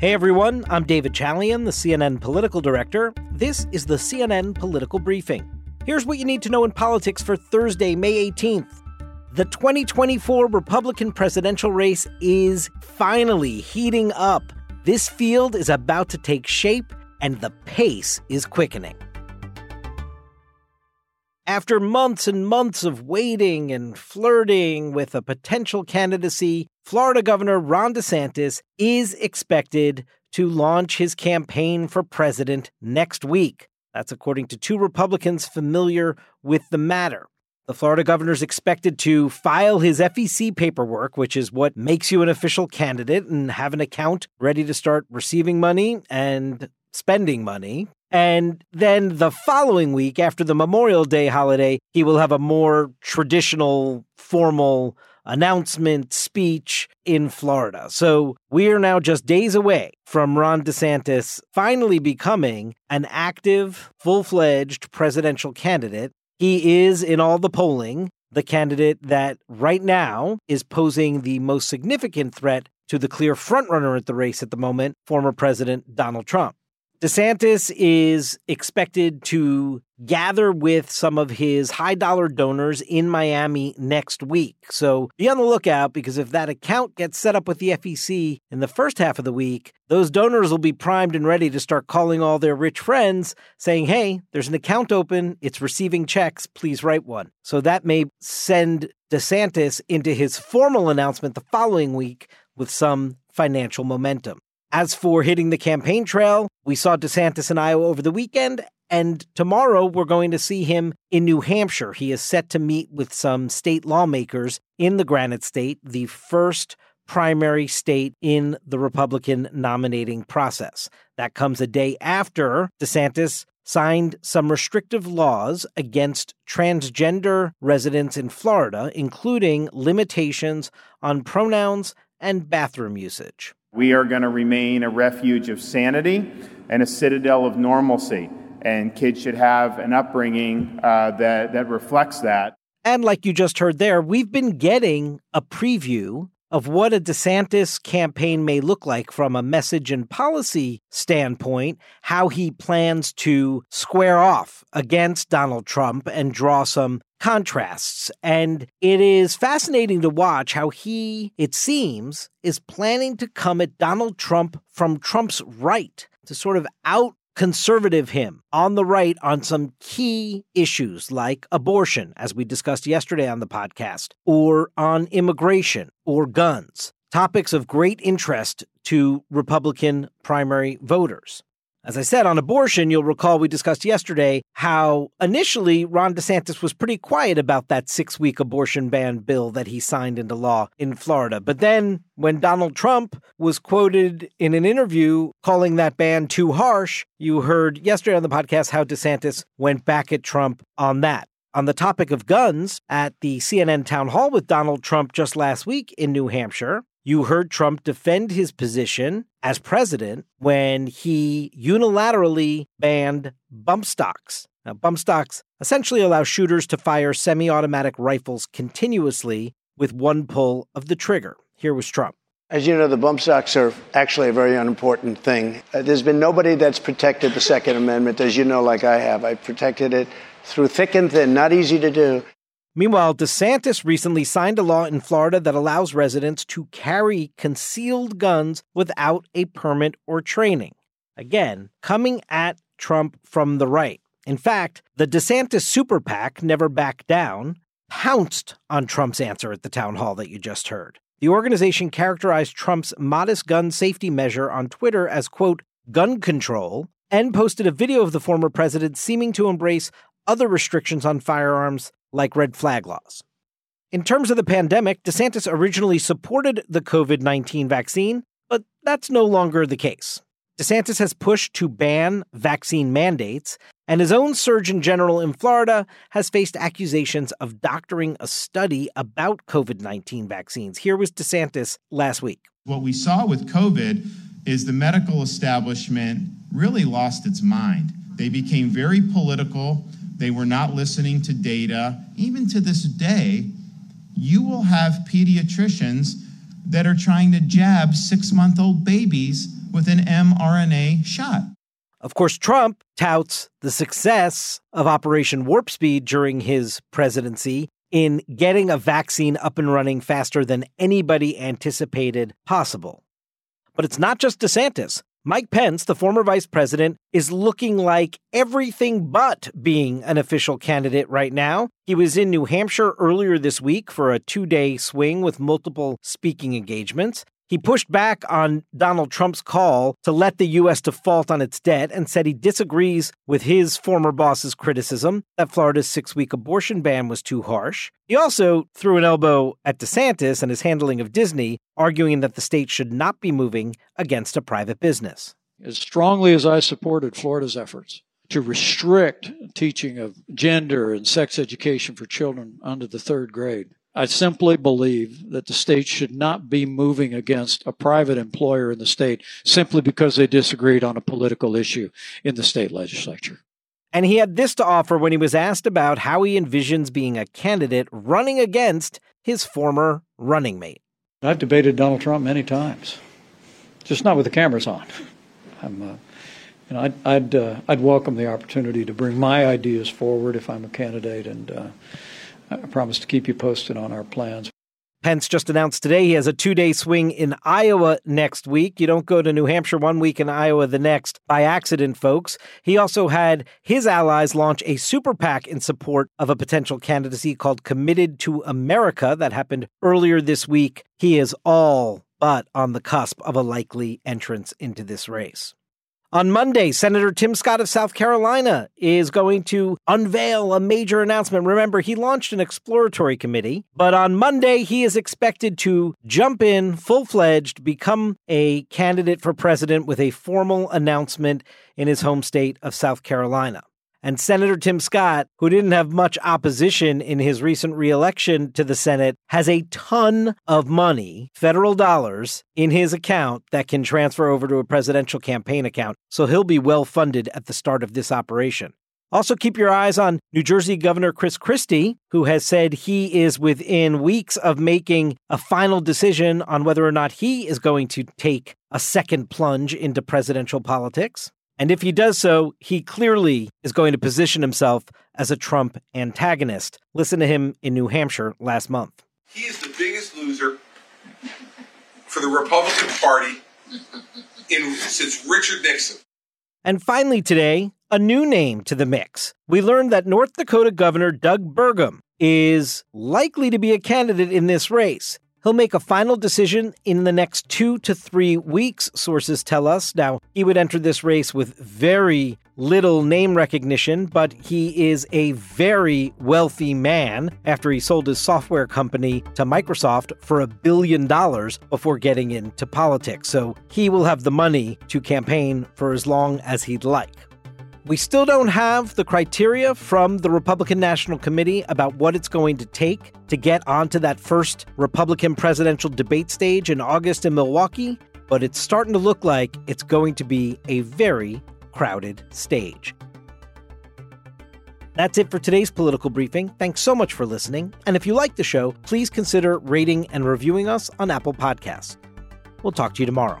Hey everyone, I'm David Chalian, the CNN political director. This is the CNN Political Briefing. Here's what you need to know in politics for Thursday, May 18th. The 2024 Republican presidential race is finally heating up. This field is about to take shape, and the pace is quickening. After months and months of waiting and flirting with a potential candidacy, Florida Governor Ron DeSantis is expected to launch his campaign for president next week. That's according to two Republicans familiar with the matter. The Florida governor is expected to file his FEC paperwork, which is what makes you an official candidate, and have an account ready to start receiving money and spending money. And then the following week, after the Memorial Day holiday, he will have a more traditional, formal announcement speech in Florida. So we are now just days away from Ron DeSantis finally becoming an active, full fledged presidential candidate. He is, in all the polling, the candidate that right now is posing the most significant threat to the clear frontrunner at the race at the moment, former President Donald Trump. DeSantis is expected to gather with some of his high dollar donors in Miami next week. So be on the lookout because if that account gets set up with the FEC in the first half of the week, those donors will be primed and ready to start calling all their rich friends saying, hey, there's an account open, it's receiving checks, please write one. So that may send DeSantis into his formal announcement the following week with some financial momentum. As for hitting the campaign trail, we saw DeSantis in Iowa over the weekend, and tomorrow we're going to see him in New Hampshire. He is set to meet with some state lawmakers in the Granite State, the first primary state in the Republican nominating process. That comes a day after DeSantis signed some restrictive laws against transgender residents in Florida, including limitations on pronouns and bathroom usage. We are going to remain a refuge of sanity and a citadel of normalcy. And kids should have an upbringing uh, that, that reflects that. And like you just heard there, we've been getting a preview of what a DeSantis campaign may look like from a message and policy standpoint, how he plans to square off against Donald Trump and draw some contrasts. And it is fascinating to watch how he, it seems, is planning to come at Donald Trump from Trump's right to sort of out conservative him on the right on some key issues like abortion, as we discussed yesterday on the podcast, or on immigration or guns, topics of great interest to Republican primary voters. As I said on abortion, you'll recall we discussed yesterday how initially Ron DeSantis was pretty quiet about that six week abortion ban bill that he signed into law in Florida. But then when Donald Trump was quoted in an interview calling that ban too harsh, you heard yesterday on the podcast how DeSantis went back at Trump on that. On the topic of guns, at the CNN town hall with Donald Trump just last week in New Hampshire, you heard Trump defend his position as president when he unilaterally banned bump stocks. Now, bump stocks essentially allow shooters to fire semi automatic rifles continuously with one pull of the trigger. Here was Trump. As you know, the bump stocks are actually a very unimportant thing. Uh, there's been nobody that's protected the Second Amendment, as you know, like I have. I've protected it through thick and thin, not easy to do. Meanwhile, DeSantis recently signed a law in Florida that allows residents to carry concealed guns without a permit or training. Again, coming at Trump from the right. In fact, the DeSantis super PAC Never Back Down, pounced on Trump's answer at the town hall that you just heard. The organization characterized Trump's modest gun safety measure on Twitter as, quote, gun control, and posted a video of the former president seeming to embrace other restrictions on firearms like red flag laws. In terms of the pandemic, DeSantis originally supported the COVID 19 vaccine, but that's no longer the case. DeSantis has pushed to ban vaccine mandates, and his own Surgeon General in Florida has faced accusations of doctoring a study about COVID 19 vaccines. Here was DeSantis last week. What we saw with COVID is the medical establishment really lost its mind. They became very political. They were not listening to data. Even to this day, you will have pediatricians that are trying to jab six month old babies with an mRNA shot. Of course, Trump touts the success of Operation Warp Speed during his presidency in getting a vaccine up and running faster than anybody anticipated possible. But it's not just DeSantis. Mike Pence, the former vice president, is looking like everything but being an official candidate right now. He was in New Hampshire earlier this week for a two day swing with multiple speaking engagements. He pushed back on Donald Trump's call to let the U.S. default on its debt and said he disagrees with his former boss's criticism that Florida's six week abortion ban was too harsh. He also threw an elbow at DeSantis and his handling of Disney, arguing that the state should not be moving against a private business. As strongly as I supported Florida's efforts to restrict teaching of gender and sex education for children under the third grade, I simply believe that the state should not be moving against a private employer in the state simply because they disagreed on a political issue in the state legislature. And he had this to offer when he was asked about how he envisions being a candidate running against his former running mate. I've debated Donald Trump many times, just not with the cameras on. I'm, uh, you know, I'd I'd, uh, I'd welcome the opportunity to bring my ideas forward if I'm a candidate, and uh, I promise to keep you posted on our plans. Pence just announced today he has a two day swing in Iowa next week. You don't go to New Hampshire one week and Iowa the next by accident, folks. He also had his allies launch a super PAC in support of a potential candidacy called Committed to America that happened earlier this week. He is all but on the cusp of a likely entrance into this race. On Monday, Senator Tim Scott of South Carolina is going to unveil a major announcement. Remember, he launched an exploratory committee, but on Monday, he is expected to jump in full fledged, become a candidate for president with a formal announcement in his home state of South Carolina. And Senator Tim Scott, who didn't have much opposition in his recent reelection to the Senate, has a ton of money, federal dollars, in his account that can transfer over to a presidential campaign account. So he'll be well funded at the start of this operation. Also, keep your eyes on New Jersey Governor Chris Christie, who has said he is within weeks of making a final decision on whether or not he is going to take a second plunge into presidential politics. And if he does so, he clearly is going to position himself as a Trump antagonist. Listen to him in New Hampshire last month. He is the biggest loser for the Republican Party in, since Richard Nixon. And finally, today, a new name to the mix. We learned that North Dakota Governor Doug Burgum is likely to be a candidate in this race. He'll make a final decision in the next two to three weeks, sources tell us. Now, he would enter this race with very little name recognition, but he is a very wealthy man after he sold his software company to Microsoft for a billion dollars before getting into politics. So he will have the money to campaign for as long as he'd like. We still don't have the criteria from the Republican National Committee about what it's going to take to get onto that first Republican presidential debate stage in August in Milwaukee, but it's starting to look like it's going to be a very crowded stage. That's it for today's political briefing. Thanks so much for listening. And if you like the show, please consider rating and reviewing us on Apple Podcasts. We'll talk to you tomorrow.